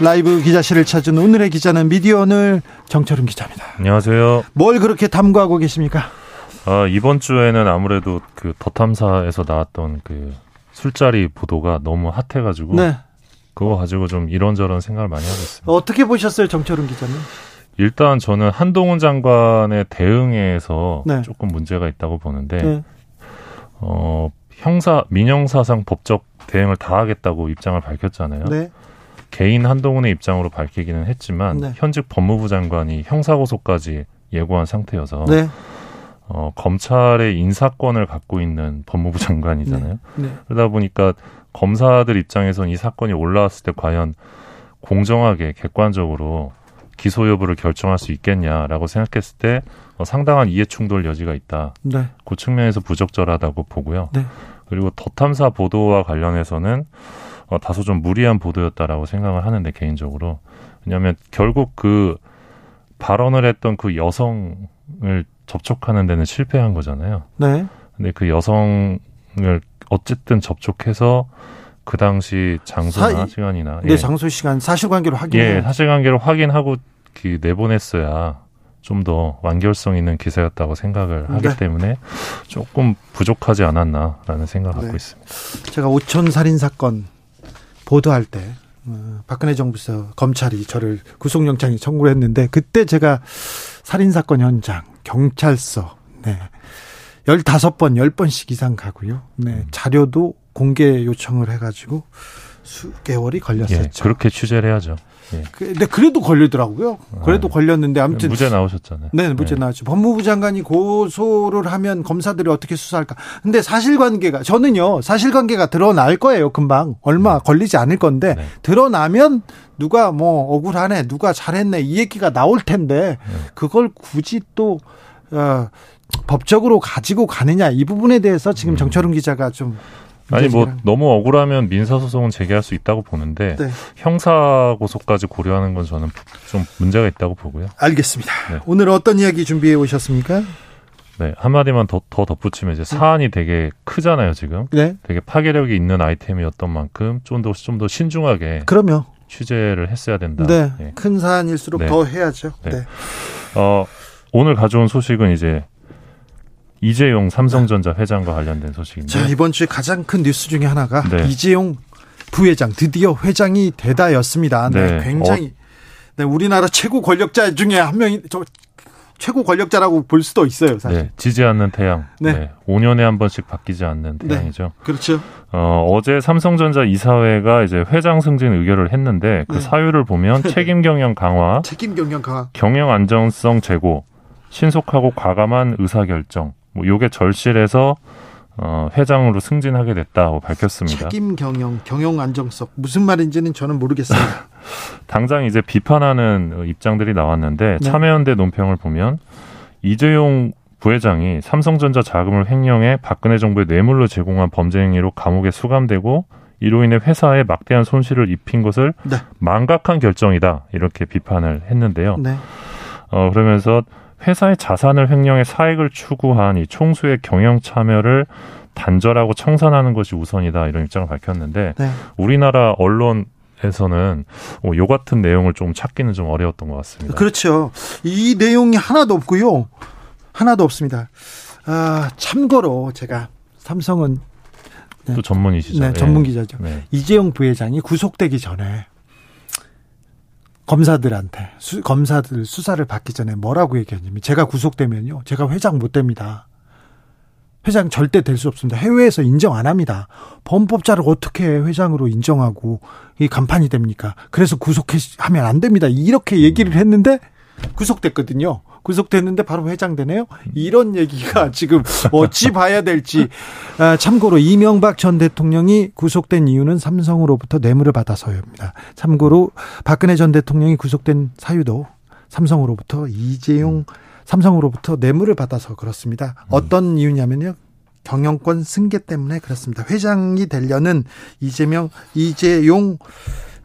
라이브 기자실을 찾은 오늘의 기자는 미디어 오늘 정철은 기자입니다. 안녕하세요. 뭘 그렇게 탐구하고 계십니까? 아, 이번 주에는 아무래도 그 더탐사에서 나왔던 그 술자리 보도가 너무 핫해가지고 네. 그거 가지고 좀 이런저런 생각을 많이 하고 있습니다. 어떻게 보셨어요, 정철은 기자님? 일단 저는 한동훈 장관의 대응에서 네. 조금 문제가 있다고 보는데 네. 어, 형사 민형사상 법적 대응을 다 하겠다고 입장을 밝혔잖아요. 네. 개인 한동훈의 입장으로 밝히기는 했지만 네. 현직 법무부 장관이 형사고소까지 예고한 상태여서 네. 어, 검찰의 인사권을 갖고 있는 법무부 장관이잖아요. 네. 그러다 보니까 검사들 입장에선 이 사건이 올라왔을 때 과연 공정하게 객관적으로 기소 여부를 결정할 수 있겠냐라고 생각했을 때 어, 상당한 이해 충돌 여지가 있다. 네. 그 측면에서 부적절하다고 보고요. 네. 그리고 더 탐사 보도와 관련해서는 어, 다소 좀 무리한 보도였다라고 생각을 하는데 개인적으로 왜냐하면 결국 그 발언을 했던 그 여성을 접촉하는 데는 실패한 거잖아요. 네. 근데 그 여성을 어쨌든 접촉해서 그 당시 장소나 사- 시간이나 네, 장소 시간 사실관계로 확인해. 예, 사실관계를 확인하고 그 내보냈어야 좀 더 완결성 있는 기사였다고 생각을 하기 네. 때문에 조금 부족하지 않았나라는 생각을 갖고 네. 있습니다. 제가 오촌 살인 사건 보도할 때 어, 박근혜 정부에서 검찰이 저를 구속영장에 청구를 했는데 그때 제가 살인 사건 현장 경찰서 네. 15번, 10번씩 이상 가고요. 네. 음. 자료도 공개 요청을 해 가지고 수개월이 예, 걸렸었죠. 그렇게 취재를 해야죠. 예. 그- 근데 그래도 걸리더라고요. 그래도 아, 걸렸는데 아무튼 무죄 나오셨잖아요. 네, 무죄 예. 나왔죠. 법무부 장관이 고소를 하면 검사들이 어떻게 수사할까? 근데 사실관계가 저는요 사실관계가 드러날 거예요. 금방 얼마 걸리지 않을 건데 네. 드러나면 누가 뭐 억울하네, 누가 잘했네 이 얘기가 나올 텐데 네. 그걸 굳이 또 어, 법적으로 가지고 가느냐 이 부분에 대해서 지금 음. 정철웅 기자가 좀 아니 뭐 너무 억울하면 민사 소송은 제기할 수 있다고 보는데 네. 형사 고소까지 고려하는 건 저는 좀 문제가 있다고 보고요. 알겠습니다. 네. 오늘 어떤 이야기 준비해 오셨습니까? 네, 한마디만 더, 더 덧붙이면 이제 사안이 되게 크잖아요, 지금. 네, 되게 파괴력이 있는 아이템이었던 만큼 좀 더 좀 더 신중하게 그러면 취재를 했어야 된다. 네, 예. 큰 사안일수록 네. 더 해야죠. 네. 네. 어, 오늘 가져온 소식은 이제 이재용 삼성전자 회장과 관련된 소식인데 자, 이번 주에 가장 큰 뉴스 중에 하나가 네. 이재용 부회장 드디어 회장이 되다였습니다. 네, 네. 굉장히 네, 우리나라 최고 권력자 중에 한 명이 저 최고 권력자라고 볼 수도 있어요, 사실. 네, 지지 않는 태양. 네. 네. 5년에 한 번씩 바뀌지 않는 네. 태양이죠. 그렇죠. 어, 어제 삼성전자 이사회가 이제 회장 승진 의결을 했는데 그 네. 사유를 보면 책임 경영 강화, 책임 경영 강화. 경영 안정성 제고, 신속하고 과감한 의사 결정. 뭐 요게 절실해서 어, 회장으로 승진하게 됐다고 밝혔습니다. 책임 경영, 경영 안정성 무슨 말인지는 저는 모르겠습니다. 당장 이제 비판하는 입장들이 나왔는데 네. 참여연대 논평을 보면 이재용 부회장이 삼성전자 자금을 횡령해 박근혜 정부에 뇌물로 제공한 범죄 행위로 감옥에 수감되고 이로 인해 회사에 막대한 손실을 입힌 것을 네. 망각한 결정이다 이렇게 비판을 했는데요. 네. 어, 그러면서 회사의 자산을 횡령해 사익을 추구한 이 총수의 경영 참여를 단절하고 청산하는 것이 우선이다 이런 입장을 밝혔는데 네. 우리나라 언론 에서는 어, 요 같은 내용을 좀 찾기는 좀 어려웠던 것 같습니다. 그렇죠. 이 내용이 하나도 없고요. 하나도 없습니다. 아, 참고로 제가 삼성은 또 전문이시죠. 네, 예. 전문 기자죠. 네. 이재용 부회장이 구속되기 전에 검사들한테 수, 검사들 수사를 받기 전에 뭐라고 얘기했냐면 제가 구속되면요 제가 회장 못 됩니다. 회장 절대 될 수 없습니다. 해외에서 인정 안 합니다. 범법자를 어떻게 회장으로 인정하고 이 간판이 됩니까? 그래서 구속하면 안 됩니다. 이렇게 얘기를 했는데 구속됐거든요 구속됐는데 바로 회장되네요. 이런 얘기가 지금 어찌 봐야 될지. 아, 참고로 이명박 전 대통령이 구속된 이유는 삼성으로부터 뇌물을 받아서입니다. 참고로 박근혜 전 대통령이 구속된 사유도 삼성으로부터 이재용 삼성으로부터 뇌물을 받아서 그렇습니다. 어떤 이유냐면요. 경영권 승계 때문에 그렇습니다. 회장이 되려는 이재명, 이재용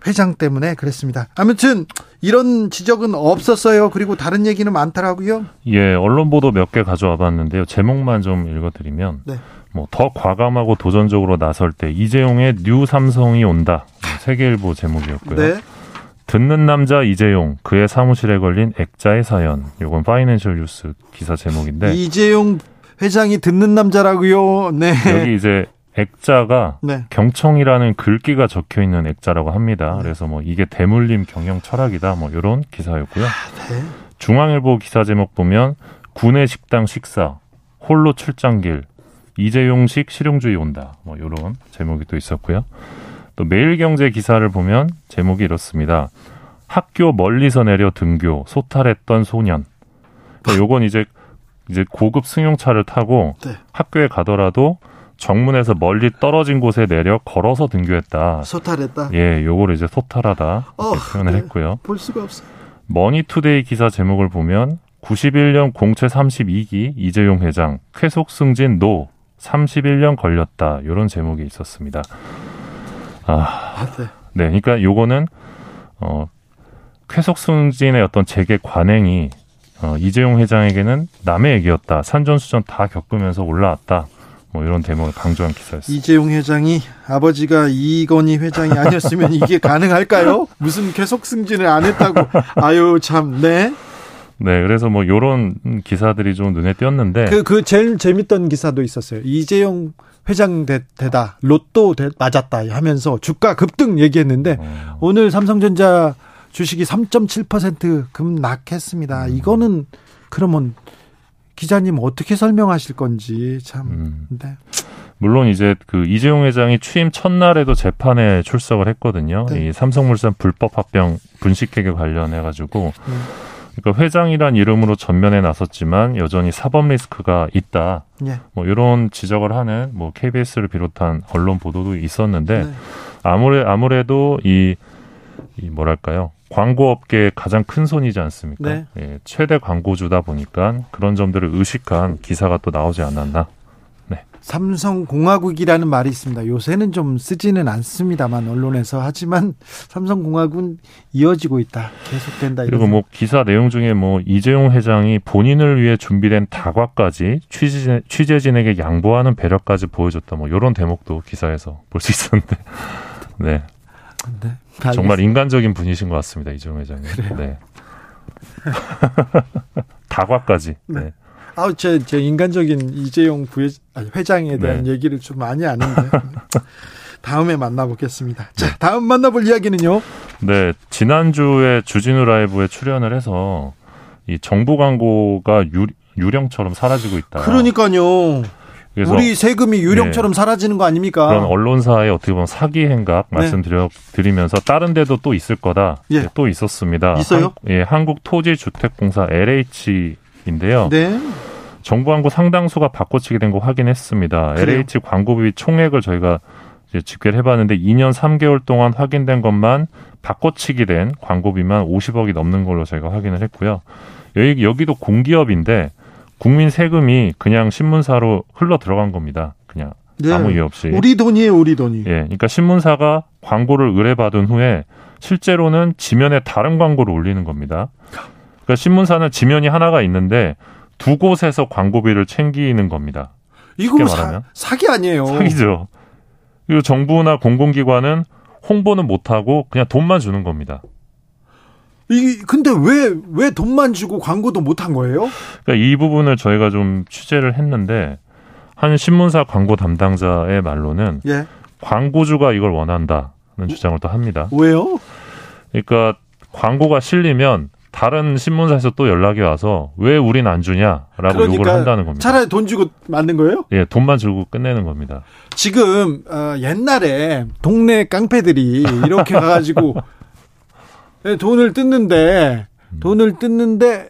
회장 때문에 그랬습니다. 아무튼 이런 지적은 없었어요. 그리고 다른 얘기는 많더라고요. 예, 언론 보도 몇 개 가져와 봤는데요. 제목만 좀 읽어드리면 네. 뭐더 과감하고 도전적으로 나설 때 이재용의 뉴 삼성이 온다. 세계일보 제목이었고요. 네. 듣는 남자 이재용 그의 사무실에 걸린 액자의 사연. 요건 파이낸셜 뉴스 기사 제목인데 이재용 회장이 듣는 남자라고요. 네. 여기 이제 액자가 네. 경청이라는 글귀가 적혀 있는 액자라고 합니다. 네. 그래서 뭐 이게 대물림 경영 철학이다. 뭐 이런 기사였고요. 아, 네. 중앙일보 기사 제목 보면 군의 식당 식사 홀로 출장길 이재용식 실용주의 온다. 뭐 이런 제목이 또 있었고요. 또 매일경제 기사를 보면 제목이 이렇습니다. 학교 멀리서 내려 등교 소탈했던 소년. 그러니까 요건 이제 이제 고급 승용차를 타고 네. 학교에 가더라도 정문에서 멀리 떨어진 곳에 내려 걸어서 등교했다. 소탈했다. 예, 요거를 이제 소탈하다 어, 표현을 네. 했고요. 볼 수가 없어. 머니투데이 기사 제목을 보면 91년 공채 32기 이재용 회장 쾌속 승진 노 31년 걸렸다. 이런 제목이 있었습니다. 아, 아 네. 네. 그러니까 요거는 어 쾌속 승진의 어떤 재계 관행이 어, 이재용 회장에게는 남의 얘기였다. 산전수전 다 겪으면서 올라왔다. 뭐 이런 대목을 강조한 기사였습니다. 이재용 회장이 아버지가 이건희 회장이 아니었으면 이게 가능할까요? 무슨 계속 승진을 안 했다고. 아유 참 네. 네, 그래서 뭐 요런 기사들이 좀 눈에 띄었는데 그, 그 제일 재밌던 기사도 있었어요. 이재용 회장 되, 다 로또 되, 맞았다 하면서 주가 급등 얘기했는데 어. 오늘 삼성전자 주식이 3.7% 급락했습니다. 음. 이거는 그러면 기자님 어떻게 설명하실 건지 참. 음. 네. 물론 이제 그 이재용 회장이 취임 첫날에도 재판에 출석을 했거든요. 네. 이 삼성물산 불법 합병 분식회계 관련해 가지고 음. 그러니까 회장이란 이름으로 전면에 나섰지만 여전히 사법 리스크가 있다. 예. 뭐 이런 지적을 하는 뭐 KBS를 비롯한 언론 보도도 있었는데 네. 아무래 아무래도 이, 이 뭐랄까요 광고업계의 가장 큰 손이지 않습니까? 네. 예, 최대 광고주다 보니까 그런 점들을 의식한 기사가 또 나오지 않았나. 네. 삼성공화국이라는 말이 있습니다. 요새는 좀 쓰지는 않습니다만 언론에서 하지만 삼성공화국은 이어지고 있다. 계속된다. 그리고 뭐 기사 내용 중에 뭐 이재용 회장이 본인을 위해 준비된 다과까지 취재, 취재진에게 양보하는 배려까지 보여줬다. 뭐 이런 대목도 기사에서 볼 수 있었는데. 네. 네. 정말 인간적인 분이신 것 같습니다. 이종 회장님. 그래요? 네. 다과까지. 네. 네. 아우 제, 제 인간적인 이재용 부회 아니, 회장에 대한 네. 얘기를 좀 많이 아는데 다음에 만나보겠습니다. 자, 네. 다음 만나볼 이야기는요. 네, 지난주에 주진우 라이브에 출연을 해서 이 정부 광고가 유, 유령처럼 사라지고 있다. 그러니까요. 그래서 우리 세금이 유령처럼 네. 사라지는 거 아닙니까? 그런 언론사의 어떻게 보면 사기 행각 네. 말씀드리면서 다른 데도 또 있을 거다. 예. 또 있었습니다. 있어요? 한, 예, 한국토지주택공사 LH인데요. 네. 정부 광고 상당수가 바꿔치기 된 거 확인했습니다. 그래요? LH 광고비 총액을 저희가 이제 집계를 해봤는데 2년 3개월 동안 확인된 것만 바꿔치기 된 광고비만 50억이 넘는 걸로 저희가 확인을 했고요. 여기 여기도 공기업인데 국민 세금이 그냥 신문사로 흘러 들어간 겁니다. 그냥 네. 아무 이유 없이. 우리 돈이에요, 우리 돈이. 예. 그러니까 신문사가 광고를 의뢰받은 후에 실제로는 지면에 다른 광고를 올리는 겁니다. 그러니까 신문사는 지면이 하나가 있는데 두 곳에서 광고비를 챙기는 겁니다. 이거 사, 사기 아니에요. 사기죠. 그리고 정부나 공공기관은 홍보는 못하고 그냥 돈만 주는 겁니다. 이 근데 왜 왜 돈만 주고 광고도 못 한 거예요? 그러니까 이 부분을 저희가 좀 취재를 했는데 한 신문사 광고 담당자의 말로는 예. 광고주가 이걸 원한다는 주장을 또 합니다. 왜요? 그러니까 광고가 실리면 다른 신문사에서 또 연락이 와서 왜 우린 안 주냐라고 그러니까 요구를 한다는 겁니다. 차라리 돈 주고 만든 거예요? 예, 돈만 주고 끝내는 겁니다. 지금 어, 옛날에 동네 깡패들이 이렇게 가가지고 네, 돈을 뜯는데 돈을 뜯는데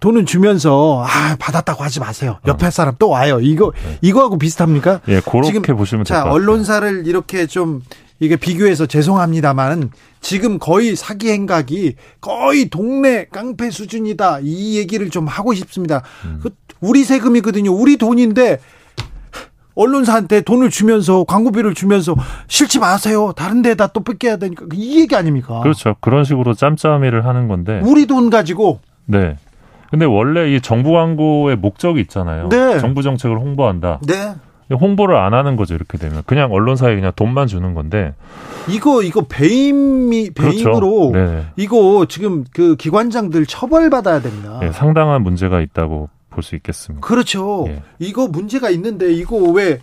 돈은 주면서 아 받았다고 하지 마세요. 옆에 사람 또 와요. 이거 이거하고 비슷합니까? 예, 그렇게 지금, 보시면 자 언론사를 이렇게 좀 이게 비교해서 죄송합니다만 지금 거의 사기 행각이 거의 동네 깡패 수준이다 이 얘기를 좀 하고 싶습니다. 음. 그 우리 세금이거든요. 우리 돈인데 언론사한테 돈을 주면서 광고비를 주면서 싫지 마세요. 다른 데다 또 뺏겨야 되니까 이 얘기 아닙니까? 그렇죠. 그런 식으로 짬짬이를 하는 건데 우리 돈 가지고 네. 근데 원래 이 정부 광고의 목적이 있잖아요. 네. 정부 정책을 홍보한다. 네. 홍보를 안 하는 거죠 이렇게 되면 그냥 언론사에 그냥 돈만 주는 건데 이거 이거 배임이 배임으로 그렇죠. 네. 이거 지금 그 기관장들 처벌 받아야 됩니다. 네, 상당한 문제가 있다고 볼 수 있겠습니다. 그렇죠. 예. 이거 문제가 있는데 이거 왜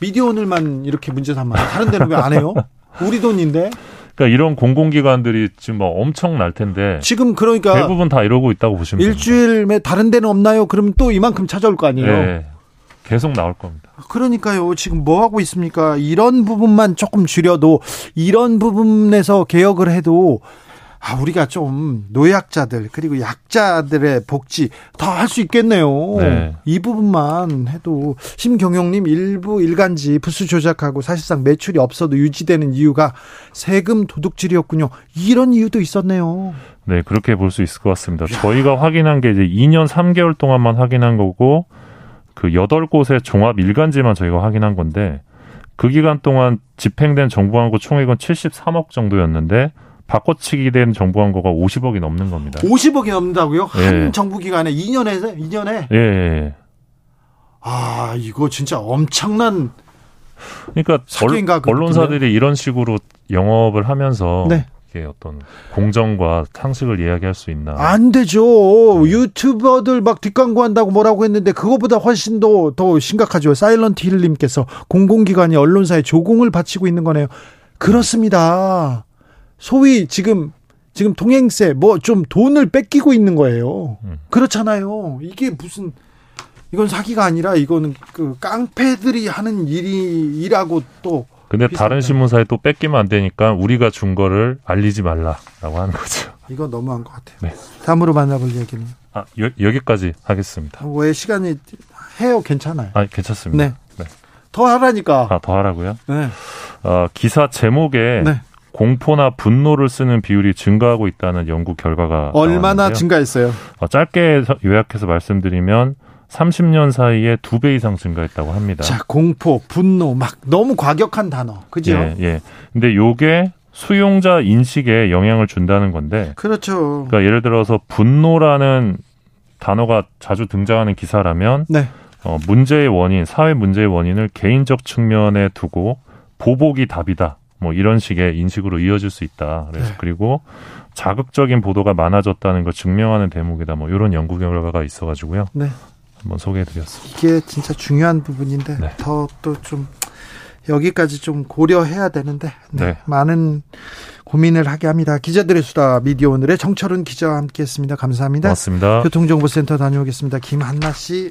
미디어 오늘만 이렇게 문제 삼아요? 다른 데는 왜 안 해요? 우리 돈인데. 그러니까 이런 공공기관들이 지금 뭐 엄청 날 텐데 지금 그러니까 대부분 다 이러고 있다고 보시면 일주일에 다른 데는 없나요? 그러면 또 이만큼 찾아올 거 아니에요. 네. 계속 나올 겁니다. 그러니까요. 지금 뭐 하고 있습니까? 이런 부분만 조금 줄여도 이런 부분에서 개혁을 해도 아, 우리가 좀 노약자들 그리고 약자들의 복지 더 할 수 있겠네요. 네. 이 부분만 해도 심경영님 일부 일간지 부수 조작하고 사실상 매출이 없어도 유지되는 이유가 세금 도둑질이었군요. 이런 이유도 있었네요. 네, 그렇게 볼 수 있을 것 같습니다. 야. 저희가 확인한 게 이제 2년 3개월 동안만 확인한 거고 그 여덟 곳의 종합 일간지만 저희가 확인한 건데 그 기간 동안 집행된 정부 광고 총액은 73억 정도였는데 바꿔치기 된 정부 광고가 50억이 넘는 겁니다. 50억이 넘는다고요? 예. 한 정부 기간에 2년에 2년에? 예, 예. 아, 이거 진짜 엄청난 그러니까 언론사들이 이런 식으로 영업을 하면서 네. 이게 어떤 공정과 상식을 이야기할 수 있나? 안 되죠. 유튜버들 막 뒷광고 한다고 뭐라고 했는데 그것보다 훨씬 더, 더 심각하죠. 사일런트 힐님께서 공공기관이 언론사에 조공을 바치고 있는 거네요. 그렇습니다. 소위 지금 지금 통행세 뭐 좀 돈을 뺏기고 있는 거예요. 음. 그렇잖아요. 이게 무슨 이건 사기가 아니라 이거는 그 깡패들이 하는 일이 일하고 또 근데 다른 신문사에 또 뺏기면 안 되니까 우리가 준 거를 알리지 말라라고 하는 거죠. 이거 너무한 것 같아요. 네. 다음으로 만나볼 얘기는. 아 여, 여기까지 하겠습니다. 왜 시간이 해요? 괜찮아요. 아 괜찮습니다. 네. 네. 더 하라니까. 아더 하라고요? 네. 어, 기사 제목에 네. 공포나 분노를 쓰는 비율이 증가하고 있다는 연구 결과가 얼마나 나왔는데요. 증가했어요? 어, 짧게 요약해서 말씀드리면 30년 사이에 두 배 이상 증가했다고 합니다. 자, 공포, 분노, 막 너무 과격한 단어. 그죠? 예, 예. 근데 요게 수용자 인식에 영향을 준다는 건데. 그렇죠. 그러니까 예를 들어서 분노라는 단어가 자주 등장하는 기사라면 네. 어, 문제의 원인, 사회 문제의 원인을 개인적 측면에 두고 보복이 답이다. 뭐 이런 식의 인식으로 이어질 수 있다. 그래서 네. 그리고 자극적인 보도가 많아졌다는 걸 증명하는 대목이다. 뭐 이런 연구 결과가 있어가지고요. 네. 한번 소개해드렸습니다. 이게 진짜 중요한 부분인데 네. 더또 좀 여기까지 좀 고려해야 되는데 네. 네. 많은 고민을 하게 합니다. 기자들의 수다 미디어 오늘의 정철은 기자와 함께했습니다. 감사합니다. 고맙습니다. 교통정보센터 다녀오겠습니다. 김한나 씨.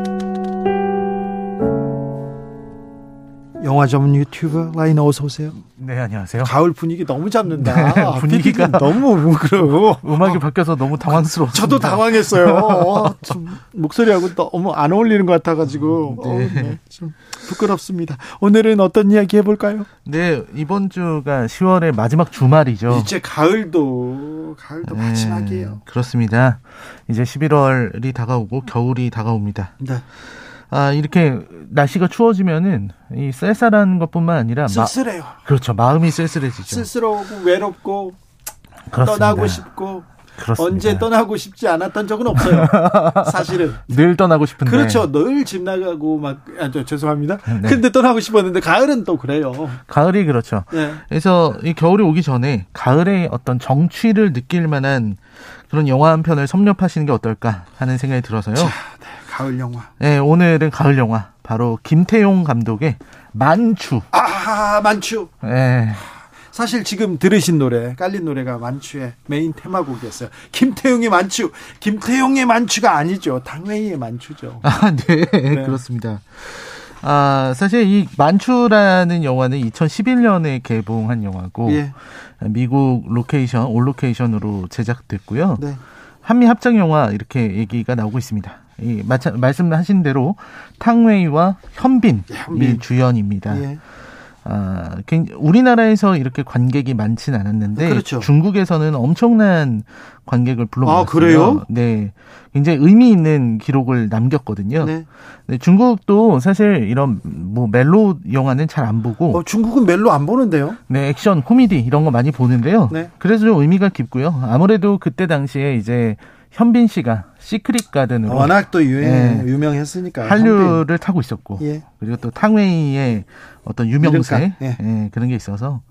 영화 전문 유튜버 라이너 어서 오세요. 네, 안녕하세요. 가을 분위기 너무 잡는다. 네, 분위기가 너무 그래요. 음악이 어. 바뀌어서 너무 당황스러워. 저도 당황했어요. 어, 목소리하고 너무 안 어울리는 것 같아가지고 네. 어, 네, 좀 부끄럽습니다. 오늘은 어떤 이야기 해볼까요? 네, 이번 주가 10월의 마지막 주말이죠. 이제 가을도 가을도 네, 마지막이에요. 그렇습니다. 이제 11월이 다가오고 겨울이 다가옵니다. 네. 아, 이렇게 날씨가 추워지면은 이 쌀쌀한 것뿐만 아니라 쓸쓸해요. 마, 그렇죠. 마음이 쓸쓸해지죠. 쓸쓸하고 외롭고 그렇습니다. 떠나고 싶고 그렇습니다. 언제 떠나고 싶지 않았던 적은 없어요. 사실은 늘 떠나고 싶은데 그렇죠. 늘 집 나가고 막 아, 저, 죄송합니다. 네. 근데 떠나고 싶었는데 가을은 또 그래요. 가을이 그렇죠. 네. 그래서 이 겨울이 오기 전에 가을의 어떤 정취를 느낄 만한 그런 영화 한 편을 섭렵하시는 게 어떨까 하는 생각이 들어서요. 자, 가을 영화. 네, 오늘은 가을 영화. 바로 김태용 감독의 만추. 아, 만추. 네. 사실 지금 들으신 노래, 깔린 노래가 만추의 메인 테마곡이었어요. 김태용의 만추, 김태용의 만추가 아니죠. 당회의 만추죠. 아, 네, 네. 그렇습니다. 아, 사실 이 만추라는 영화는 2011년에 개봉한 영화고 예. 미국 로케이션, 올 로케이션으로 제작됐고요. 네. 한미 합작 영화 이렇게 얘기가 나오고 있습니다. 이 만추, 말씀하신 대로 탕웨이와 현빈이 예, 현빈. 주연입니다. 예. 아, 우리나라에서 이렇게 관객이 많지는 않았는데 그렇죠. 중국에서는 엄청난 관객을 불러모았어요. 아, 그래요? 네. 굉장히 의미 있는 기록을 남겼거든요. 네. 네. 중국도 사실 이런 뭐 멜로 영화는 잘 안 보고 어, 중국은 멜로 안 보는데요? 네, 액션, 코미디 이런 거 많이 보는데요. 네. 그래서 좀 의미가 깊고요. 아무래도 그때 당시에 이제 현빈 씨가 시크릿 가든으로 워낙 또 유행, 예, 유명했으니까 한류를 현빈. 타고 있었고 예. 그리고 또 탕웨이의 어떤 유명세 예. 예, 그런 게 있어서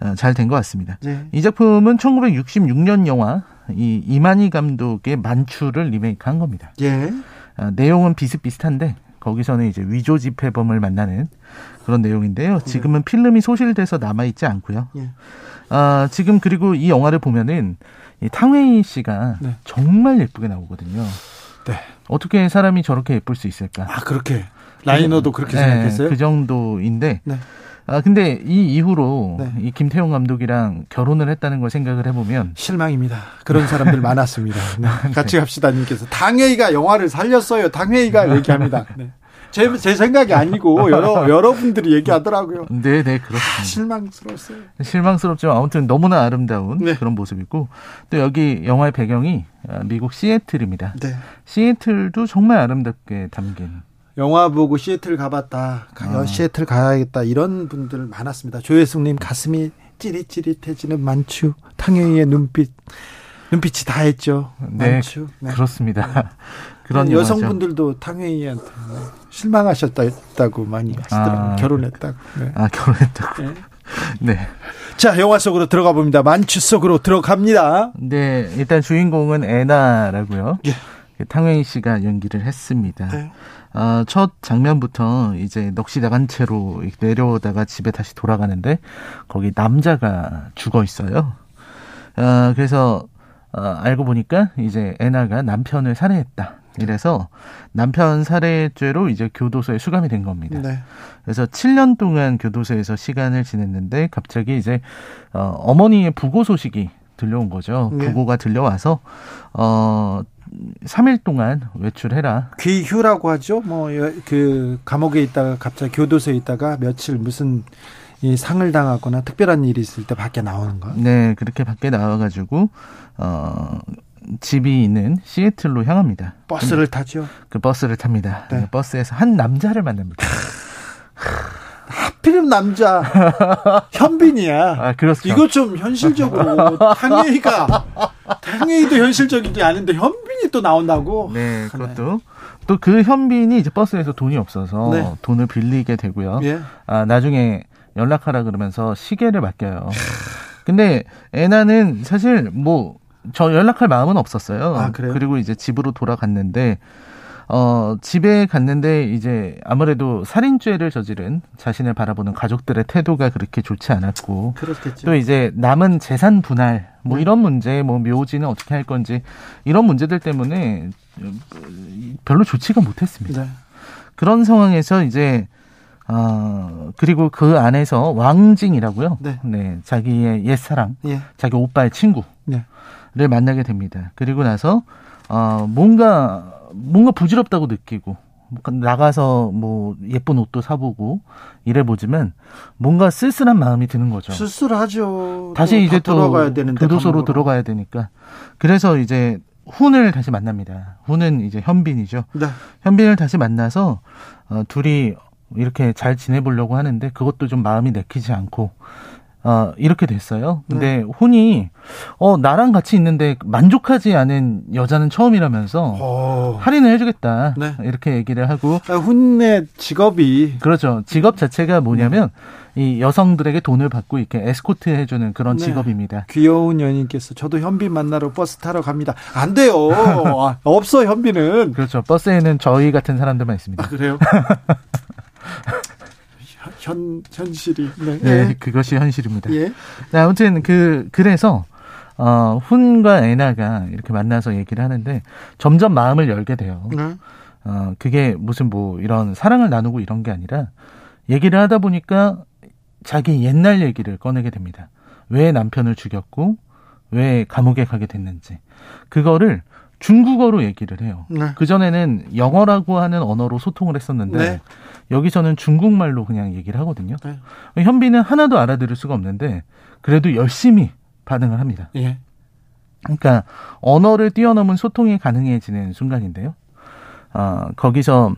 어, 잘된 것 같습니다. 네. 이 작품은 1966년 영화 이 이만희 감독의 만추를 리메이크한 겁니다. 예. 어, 내용은 비슷비슷한데 거기서는 이제 위조 지폐범을 만나는 그런 내용인데요. 지금은 네. 필름이 소실돼서 남아 있지 않고요. 예. 아, 지금 그리고 이 영화를 보면은 이 탕웨이 씨가 네. 정말 예쁘게 나오거든요. 네. 어떻게 사람이 저렇게 예쁠 수 있을까? 아 그렇게 라이너도 그렇게 네, 생각했어요? 그 정도인데. 네. 아 근데 이 이후로 네. 이 김태용 감독이랑 결혼을 했다는 걸 생각을 해보면 실망입니다. 그런 사람들 많았습니다. 네. 같이 갑시다 님께서 당회의가 영화를 살렸어요. 당회의가 얘기합니다. 네. 제, 제 생각이 아니고 여러 여러분들이 얘기하더라고요. 네, 네, 그렇습니다. 아, 실망스러웠어요. 실망스럽지만 아무튼 너무나 아름다운 네. 그런 모습이고 또 여기 영화의 배경이 아, 미국 시애틀입니다. 네. 시애틀도 정말 아름답게 담긴 영화 보고 시애틀 가봤다. 아. 시애틀 가야겠다. 이런 분들 많았습니다. 조혜숙님 가슴이 찌릿찌릿해지는 만추. 탕웨이의 눈빛. 눈빛이 다 했죠. 네, 만추. 네. 그렇습니다. 네. 그런 여성분들도 탕웨이한테 실망하셨다고 많이 하시더라고요. 아, 결혼했다고. 네. 아, 결혼했다고. 네. 네. 자, 영화 속으로 들어가 봅니다. 만추 속으로 들어갑니다. 네, 일단 주인공은 애나라고요. 예. 탕웨이 씨가 연기를 했습니다. 네. 어, 첫 장면부터 이제 넋이 나간 채로 내려오다가 집에 다시 돌아가는데 거기 남자가 죽어 있어요. 어, 그래서 어, 알고 보니까 이제 애나가 남편을 살해했다. 이래서 남편 살해죄로 이제 교도소에 수감이 된 겁니다. 네. 그래서 7년 동안 교도소에서 시간을 지냈는데 갑자기 이제 어, 어머니의 부고 소식이 들려온 거죠. 네. 부고가 들려와서 어 3일 동안 외출해라. 귀휴라고 하죠. 뭐 그 감옥에 있다가 갑자기 교도소에 있다가 며칠 무슨 이 상을 당하거나 특별한 일이 있을 때 밖에 나오는 거. 네, 그렇게 밖에 나와 가지고 어 집이 있는 시애틀로 향합니다. 버스를 타죠. 그 버스를 탑니다. 네. 버스에서 한 남자를 만납니다. 하필이면 남자 현빈이야. 아, 그렇죠. 이거 좀 현실적으로 당연히가 당연히도 현실적이지 않은데 현빈이 또 나온다고. 네, 그것도 또 그 현빈이 이제 버스에서 돈이 없어서 네. 돈을 빌리게 되고요. 예. 아 나중에 연락하라 그러면서 시계를 맡겨요. 근데 애나는 사실 뭐 저 연락할 마음은 없었어요. 아, 그리고 이제 집으로 돌아갔는데 어, 집에 갔는데 이제 아무래도 살인죄를 저지른 자신을 바라보는 가족들의 태도가 그렇게 좋지 않았고 그렇겠죠. 또 이제 남은 재산 분할 뭐 네. 이런 문제 뭐 묘지는 어떻게 할 건지 이런 문제들 때문에 별로 좋지가 못했습니다. 네. 그런 상황에서 이제 어, 그리고 그 안에서 왕징이라고요. 네. 네 자기의 옛사랑, 예. 자기 오빠의 친구 를 네. 만나게 됩니다. 그리고 나서 어, 뭔가 뭔가 부질없다고 느끼고 나가서 뭐 예쁜 옷도 사보고 이래 보지만 뭔가 쓸쓸한 마음이 드는 거죠. 쓸쓸하죠. 다시 이제 또 들어가야 되는데 교도소로 들어가야 되니까 그래서 이제 훈을 다시 만납니다. 훈은 이제 현빈이죠. 네. 현빈을 다시 만나서 어, 둘이 이렇게 잘 지내보려고 하는데 그것도 좀 마음이 내키지 않고 어, 이렇게 됐어요. 근데 네. 혼이 어 나랑 같이 있는데 만족하지 않은 여자는 처음이라면서 어. 할인을 해주겠다 네. 이렇게 얘기를 하고 아, 혼의 직업이 그렇죠. 직업 자체가 뭐냐면 네. 이 여성들에게 돈을 받고 이렇게 에스코트 해주는 그런 네. 직업입니다. 귀여운 연인께서 저도 현빈 만나러 버스 타러 갑니다. 안 돼요. 아, 없어 현빈은. 그렇죠. 버스에는 저희 같은 사람들만 있습니다. 아, 그래요? 현 현실이. 네, 네 그것이 현실입니다. 예. 네, 아무튼 그 그래서 어, 훈과 애나가 이렇게 만나서 얘기를 하는데 점점 마음을 열게 돼요. 네. 어, 그게 무슨 뭐 이런 사랑을 나누고 이런 게 아니라 얘기를 하다 보니까 자기 옛날 얘기를 꺼내게 됩니다. 왜 남편을 죽였고 왜 감옥에 가게 됐는지 그거를 중국어로 얘기를 해요. 네. 그 전에는 영어라고 하는 언어로 소통을 했었는데 네. 여기서는 중국말로 그냥 얘기를 하거든요. 네. 현빈은 하나도 알아들을 수가 없는데 그래도 열심히 반응을 합니다. 예. 그러니까 언어를 뛰어넘은 소통이 가능해지는 순간인데요. 어, 거기서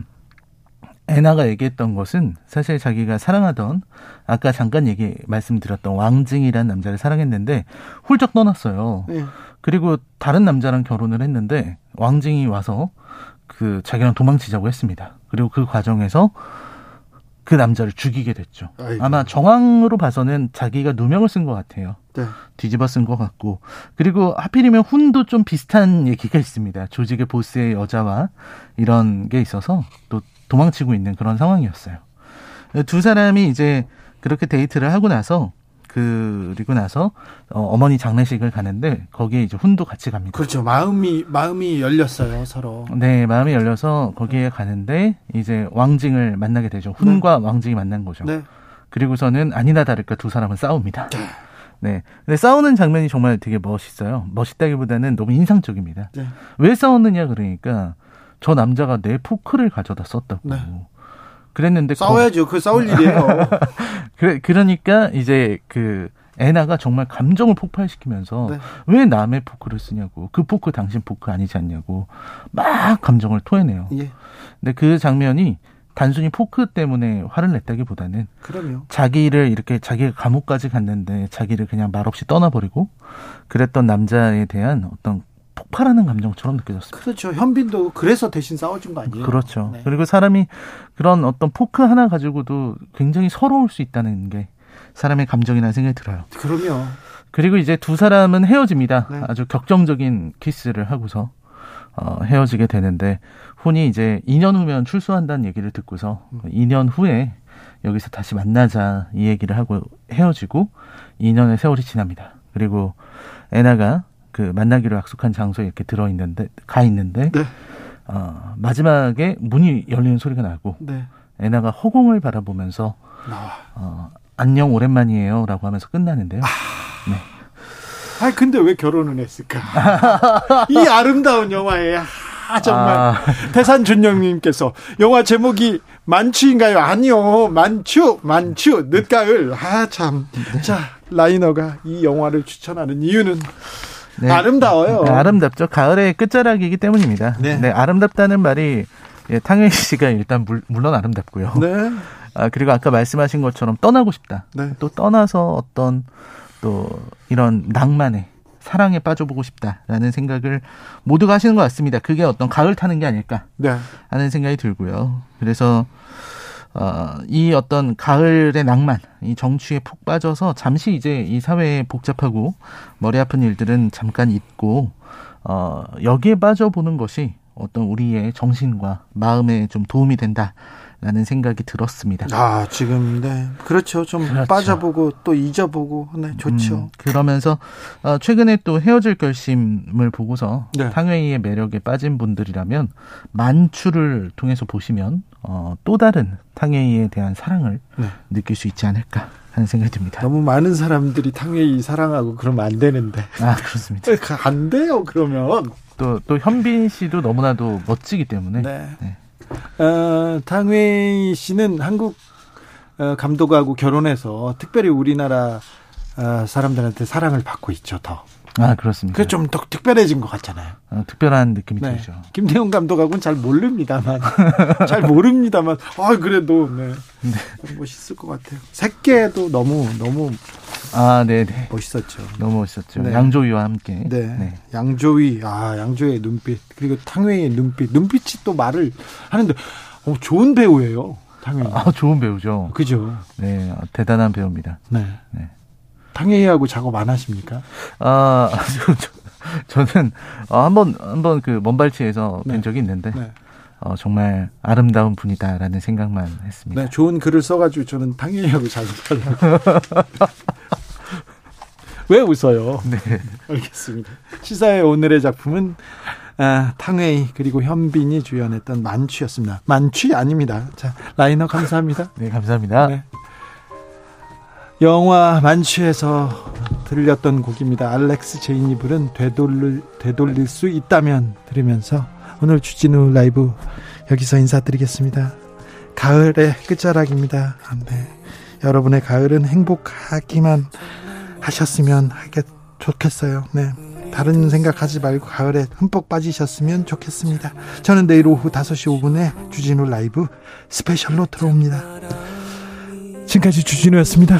애나가 얘기했던 것은 사실 자기가 사랑하던 아까 잠깐 얘기 말씀드렸던 왕징이라는 남자를 사랑했는데 훌쩍 떠났어요. 네. 그리고 다른 남자랑 결혼을 했는데 왕징이 와서 그 자기랑 도망치자고 했습니다. 그리고 그 과정에서 그 남자를 죽이게 됐죠. 아이고. 아마 정황으로 봐서는 자기가 누명을 쓴 것 같아요. 네. 뒤집어 쓴 것 같고 그리고 하필이면 훈도 좀 비슷한 얘기가 있습니다. 조직의 보스의 여자와 이런 게 있어서 또 도망치고 있는 그런 상황이었어요. 두 사람이 이제 그렇게 데이트를 하고 나서 그리고 나서 어머니 장례식을 가는데 거기에 이제 훈도 같이 갑니다. 그렇죠. 마음이 마음이 열렸어요 서로. 네, 마음이 열려서 거기에 가는데 이제 왕징을 만나게 되죠. 훈과 네. 왕징이 만난 거죠. 네. 그리고서는 아니나 다를까 두 사람은 싸웁니다. 네. 네. 근데 싸우는 장면이 정말 되게 멋있어요. 멋있다기보다는 너무 인상적입니다. 네. 왜 싸웠느냐 그러니까 저 남자가 내 포크를 가져다 썼다고. 네. 그랬는데 싸워야죠. 그 싸울 일이에요. 그래 그러니까 이제 그 애나가 정말 감정을 폭발시키면서 네. 왜 남의 포크를 쓰냐고 그 포크 당신 포크 아니지 않냐고 막 감정을 토해내요. 예. 근데 그 장면이 단순히 포크 때문에 화를 냈다기보다는 그럼요. 자기를 이렇게 자기가 감옥까지 갔는데 자기를 그냥 말없이 떠나버리고 그랬던 남자에 대한 어떤 폭발하는 감정처럼 느껴졌습니다. 그렇죠. 현빈도 그래서 대신 싸워준 거 아니에요? 그렇죠. 네. 그리고 사람이 그런 어떤 포크 하나 가지고도 굉장히 서러울 수 있다는 게 사람의 감정이라는 생각이 들어요. 그럼요. 그리고 이제 두 사람은 헤어집니다. 네. 아주 격정적인 키스를 하고서 어, 헤어지게 되는데 훈이 이제 2년 후면 출소한다는 얘기를 듣고서 음. 2년 후에 여기서 다시 만나자 이 얘기를 하고 헤어지고 2년의 세월이 지납니다. 그리고 애나가 그 만나기로 약속한 장소에 이렇게 들어 있는데 가 있는데 네. 어, 마지막에 문이 열리는 소리가 나고 네. 애나가 허공을 바라보면서 어, 안녕 오랜만이에요라고 하면서 끝나는데요. 아... 네. 아 근데 왜 결혼을 했을까? 이 아름다운 영화에 아, 정말 아... 태산 준영님께서 영화 제목이 만추인가요? 아니요, 만추, 만추, 늦가을. 아 참. 네. 자 라이너가 이 영화를 추천하는 이유는 네. 아름다워요. 네, 아름답죠. 가을의 끝자락이기 때문입니다. 네. 네 아름답다는 말이 예, 탕웨이 씨가 일단 물, 물론 아름답고요. 네. 아, 그리고 아까 말씀하신 것처럼 떠나고 싶다. 네. 또 떠나서 어떤 또 이런 낭만에 사랑에 빠져보고 싶다라는 생각을 모두가 하시는 것 같습니다. 그게 어떤 가을 타는 게 아닐까 네. 하는 생각이 들고요. 그래서 어, 이 어떤 가을의 낭만, 이 정취에 푹 빠져서 잠시 이제 이 사회에 복잡하고 머리 아픈 일들은 잠깐 잊고, 어, 여기에 빠져보는 것이 어떤 우리의 정신과 마음에 좀 도움이 된다. 라는 생각이 들었습니다. 아, 지금, 네. 그렇죠. 좀 그렇죠. 빠져보고 또 잊어보고, 네, 좋죠. 음, 그러면서, 어, 최근에 또 헤어질 결심을 보고서 네. 탕웨이의 매력에 빠진 분들이라면 만추를 통해서 보시면, 어, 또 다른 탕웨이에 대한 사랑을 네. 느낄 수 있지 않을까 하는 생각이 듭니다. 너무 많은 사람들이 탕웨이 사랑하고 그러면 안 되는데. 아, 그렇습니다. 안 돼요, 그러면. 또, 또 현빈 씨도 너무나도 멋지기 때문에. 네. 네. 어, 탕웨이 씨는 한국 어, 감독하고 결혼해서 특별히 우리나라 어, 사람들한테 사랑을 받고 있죠, 더. 아, 그렇습니다. 그게 좀더 특별해진 것 같잖아요. 어, 특별한 느낌이 네. 들죠. 김태형 감독하고는 잘 모릅니다만, 잘 모릅니다만, 아, 그래도, 네. 네. 멋있을 것 같아요. 새끼도 너무, 너무. 아, 네네. 네. 멋있었죠. 너무 멋있었죠. 네. 양조위와 함께. 네. 네. 양조위, 아, 양조위의 눈빛, 그리고 탕웨이의 눈빛. 눈빛이 또 말을 하는데, 어, 좋은 배우예요. 탕웨이. 아, 좋은 배우죠. 그죠. 네, 대단한 배우입니다. 네. 네. 탕웨이하고 작업 안 하십니까? 아, 저, 저, 는 어, 한번 한번 그 먼발치에서 네. 뵌 적이 있는데 네. 어, 정말 아름다운 분이다라는 생각만 했습니다. 네, 좋은 글을 써가지고 저는 당연히하고 작업하려고. 왜 웃어요? 네. 알겠습니다. 시사의 오늘의 작품은 아, 탕웨이 그리고 현빈이 주연했던 만취였습니다. 만취 아닙니다. 자, 라이너 감사합니다. 네, 감사합니다. 네. 영화 만추에서 들렸던 곡입니다. 알렉스 제인이 부른 되돌릴, 되돌릴 수 있다면 들으면서 오늘 주진우 라이브 여기서 인사드리겠습니다. 가을의 끝자락입니다. 네. 여러분의 가을은 행복하기만 하셨으면 하겠, 좋겠어요. 네. 다른 생각하지 말고 가을에 흠뻑 빠지셨으면 좋겠습니다. 저는 내일 오후 5시 5분에 주진우 라이브 스페셜로 들어옵니다. 지금까지 주진우였습니다.